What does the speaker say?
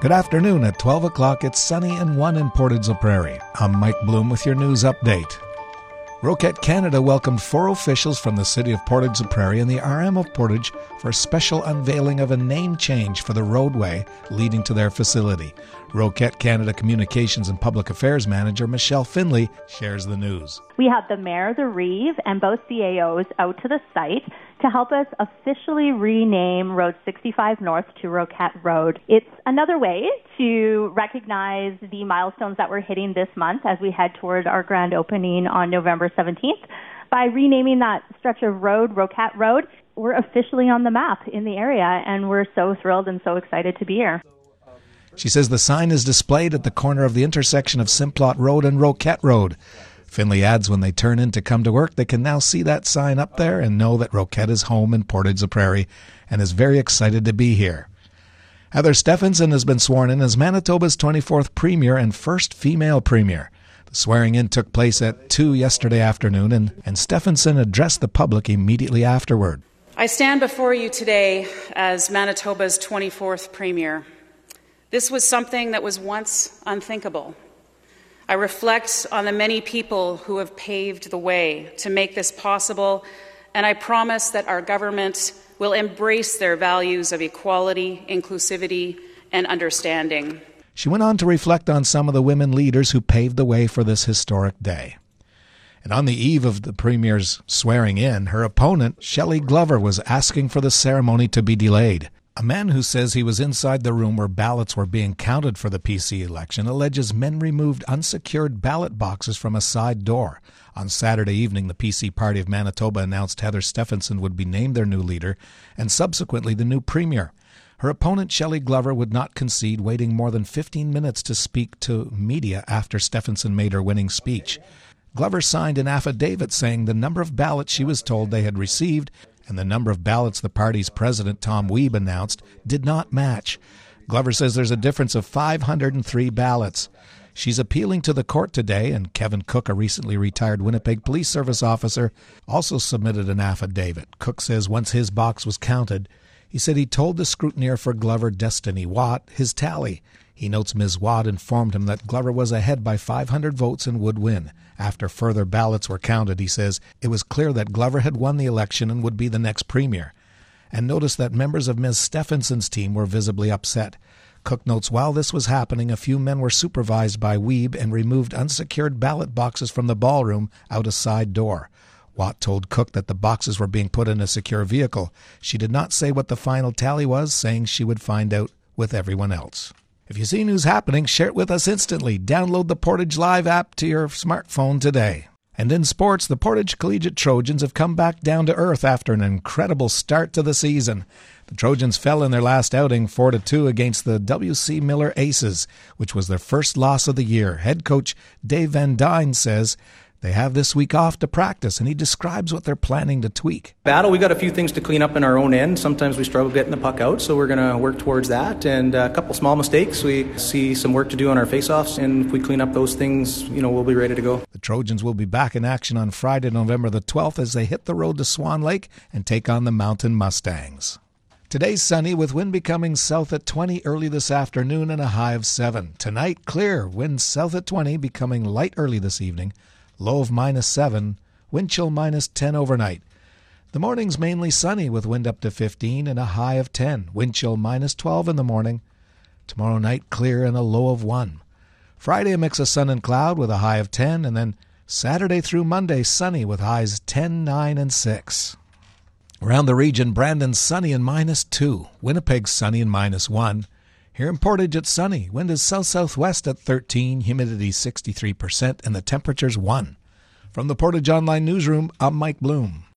Good afternoon. At 12 o'clock, it's sunny and 1 in Portage la Prairie. I'm Mike Bloom with your news update. Roquette Canada welcomed four officials from the city of Portage la Prairie and the RM of Portage for a special unveiling of a name change for the roadway leading to their facility. Roquette Canada Communications and Public Affairs Manager Michelle Finley shares the news. We had the mayor, the Reeve, and both CAOs out to the site to help us officially rename Road 65 North to Roquette Road. It's another way to recognize the milestones that we're hitting this month as we head toward our grand opening on November 17th. By renaming that stretch of road Roquette Road, we're officially on the map in the area, and we're so thrilled and so excited to be here. She says the sign is displayed at the corner of the intersection of Simplot Road and Roquette Road. Finley adds when they turn in to come to work, they can now see that sign up there and know that Roquette is home in Portage la Prairie and is very excited to be here. Heather Stefanson has been sworn in as Manitoba's 24th Premier and first female Premier. The swearing in took place at 2 yesterday afternoon, and, and Stefanson addressed the public immediately afterward. I stand before you today as Manitoba's 24th Premier. This was something that was once unthinkable. I reflect on the many people who have paved the way to make this possible, and I promise that our government will embrace their values of equality, inclusivity, and understanding. She went on to reflect on some of the women leaders who paved the way for this historic day. And on the eve of the Premier's swearing in, her opponent, Shelley Glover, was asking for the ceremony to be delayed. A man who says he was inside the room where ballots were being counted for the PC election alleges men removed unsecured ballot boxes from a side door. On Saturday evening, the PC Party of Manitoba announced Heather Stefanson would be named their new leader and subsequently the new premier. Her opponent, Shelley Glover, would not concede, waiting more than 15 minutes to speak to media after Stefanson made her winning speech. Glover signed an affidavit saying the number of ballots she was told they had received and the number of ballots the party's president, Tom Wiebe, announced did not match. Glover says there's a difference of 503 ballots. She's appealing to the court today, and Kevin Cook, a recently retired Winnipeg Police Service officer, also submitted an affidavit. Cook says once his box was counted, he said he told the scrutineer for Glover, Destiny Watt, his tally. He notes Ms. Watt informed him that Glover was ahead by 500 votes and would win. After further ballots were counted, he says it was clear that Glover had won the election and would be the next premier. And notice that members of Ms. Stefanson's team were visibly upset. Cook notes while this was happening, a few men were supervised by Wiebe and removed unsecured ballot boxes from the ballroom out a side door. Watt told Cook that the boxes were being put in a secure vehicle. She did not say what the final tally was, saying she would find out with everyone else. If you see news happening, share it with us instantly. Download the Portage Live app to your smartphone today. And in sports, the Portage Collegiate Trojans have come back down to earth after an incredible start to the season. The Trojans fell in their last outing 4 2 against the W.C. Miller Aces, which was their first loss of the year. Head coach Dave Van Dyne says they have this week off to practice, and he describes what they're planning to tweak. Battle, we got a few things to clean up in our own end. Sometimes we struggle getting the puck out, so we're going to work towards that. And uh, a couple small mistakes, we see some work to do on our faceoffs, and if we clean up those things, you know, we'll be ready to go. The Trojans will be back in action on Friday, November the 12th, as they hit the road to Swan Lake and take on the Mountain Mustangs. Today's sunny with wind becoming south at 20 early this afternoon and a high of 7. Tonight, clear, wind south at 20, becoming light early this evening low of minus 7, wind chill minus 10 overnight. The morning's mainly sunny with wind up to 15 and a high of 10, wind chill minus 12 in the morning. Tomorrow night clear and a low of 1. Friday a mix of sun and cloud with a high of 10 and then Saturday through Monday sunny with highs 10, 9 and 6. Around the region, Brandon sunny and minus 2, Winnipeg sunny and minus 1. Here in Portage, it's sunny. Wind is south southwest at 13, humidity 63%, and the temperature's 1. From the Portage Online Newsroom, I'm Mike Bloom.